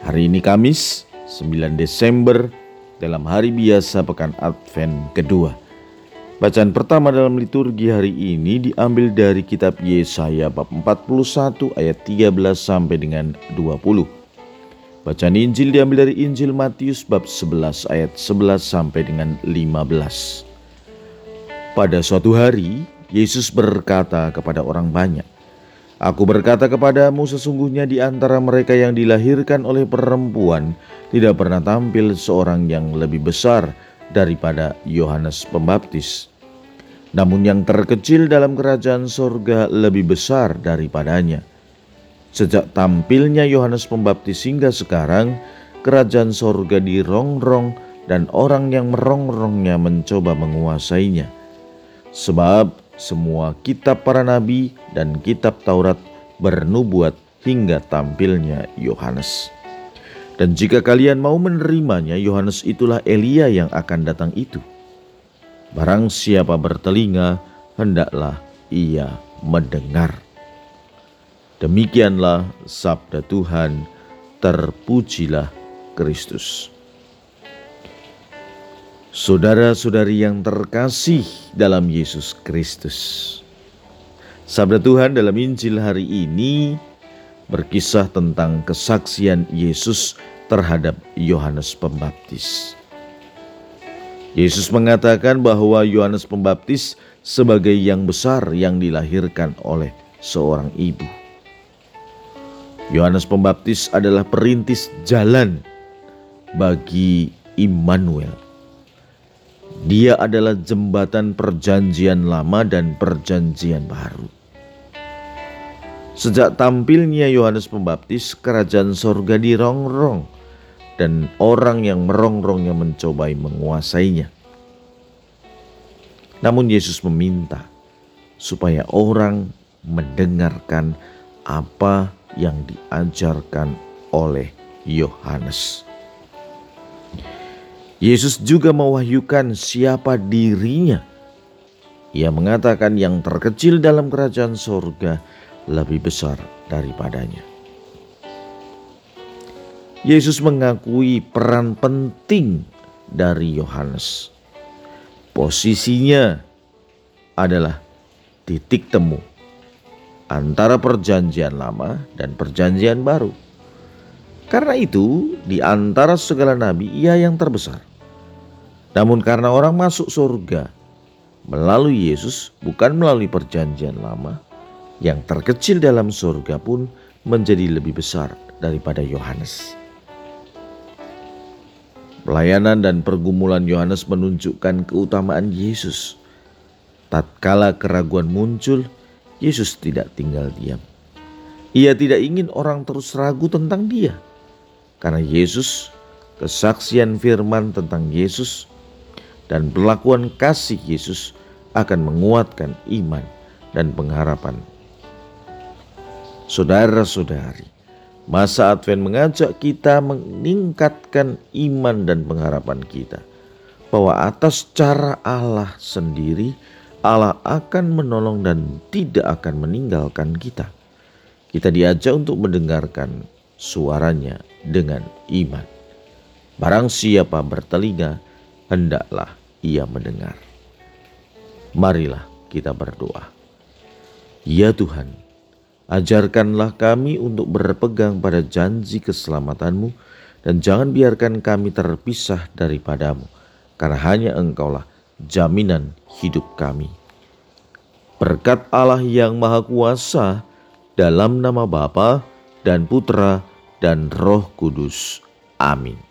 Hari ini Kamis 9 Desember dalam hari biasa pekan Advent kedua. Bacaan pertama dalam liturgi hari ini diambil dari kitab Yesaya bab 41 ayat 13 sampai dengan 20. Bacaan Injil diambil dari Injil Matius bab 11 ayat 11 sampai dengan 15. Pada suatu hari, Yesus berkata kepada orang banyak, Aku berkata kepadamu sesungguhnya di antara mereka yang dilahirkan oleh perempuan tidak pernah tampil seorang yang lebih besar daripada Yohanes Pembaptis. Namun yang terkecil dalam kerajaan sorga lebih besar daripadanya. Sejak tampilnya Yohanes Pembaptis hingga sekarang, kerajaan sorga dirongrong dan orang yang merongrongnya mencoba menguasainya. Sebab semua kitab para nabi dan kitab Taurat bernubuat hingga tampilnya Yohanes. Dan jika kalian mau menerimanya, Yohanes itulah Elia yang akan datang itu. Barang siapa bertelinga, hendaklah ia mendengar. Demikianlah sabda Tuhan, terpujilah Kristus. Saudara-saudari yang terkasih dalam Yesus Kristus. Sabda Tuhan dalam Injil hari ini berkisah tentang kesaksian Yesus terhadap Yohanes Pembaptis. Yesus mengatakan bahwa Yohanes Pembaptis sebagai yang besar yang dilahirkan oleh seorang ibu. Yohanes Pembaptis adalah perintis jalan bagi Immanuel dia adalah jembatan perjanjian lama dan perjanjian baru. Sejak tampilnya Yohanes Pembaptis, kerajaan sorga dirongrong dan orang yang merongrongnya mencobai menguasainya. Namun Yesus meminta supaya orang mendengarkan apa yang diajarkan oleh Yohanes. Yesus juga mewahyukan siapa dirinya. Ia mengatakan yang terkecil dalam kerajaan sorga lebih besar daripadanya. Yesus mengakui peran penting dari Yohanes. Posisinya adalah titik temu antara perjanjian lama dan perjanjian baru. Karena itu, di antara segala nabi, ia yang terbesar. Namun karena orang masuk surga melalui Yesus bukan melalui perjanjian lama, yang terkecil dalam surga pun menjadi lebih besar daripada Yohanes. Pelayanan dan pergumulan Yohanes menunjukkan keutamaan Yesus. Tatkala keraguan muncul, Yesus tidak tinggal diam. Ia tidak ingin orang terus ragu tentang Dia, karena Yesus, kesaksian firman tentang Yesus, dan perlakuan kasih Yesus akan menguatkan iman dan pengharapan. Saudara-saudari, masa Advent mengajak kita meningkatkan iman dan pengharapan kita bahwa atas cara Allah sendiri Allah akan menolong dan tidak akan meninggalkan kita. Kita diajak untuk mendengarkan suaranya dengan iman. Barang siapa bertelinga, hendaklah ia mendengar. Marilah kita berdoa. Ya Tuhan, ajarkanlah kami untuk berpegang pada janji keselamatanmu dan jangan biarkan kami terpisah daripadamu, karena hanya engkaulah jaminan hidup kami. Berkat Allah yang Maha Kuasa, dalam nama Bapa dan Putra dan Roh Kudus. Amin.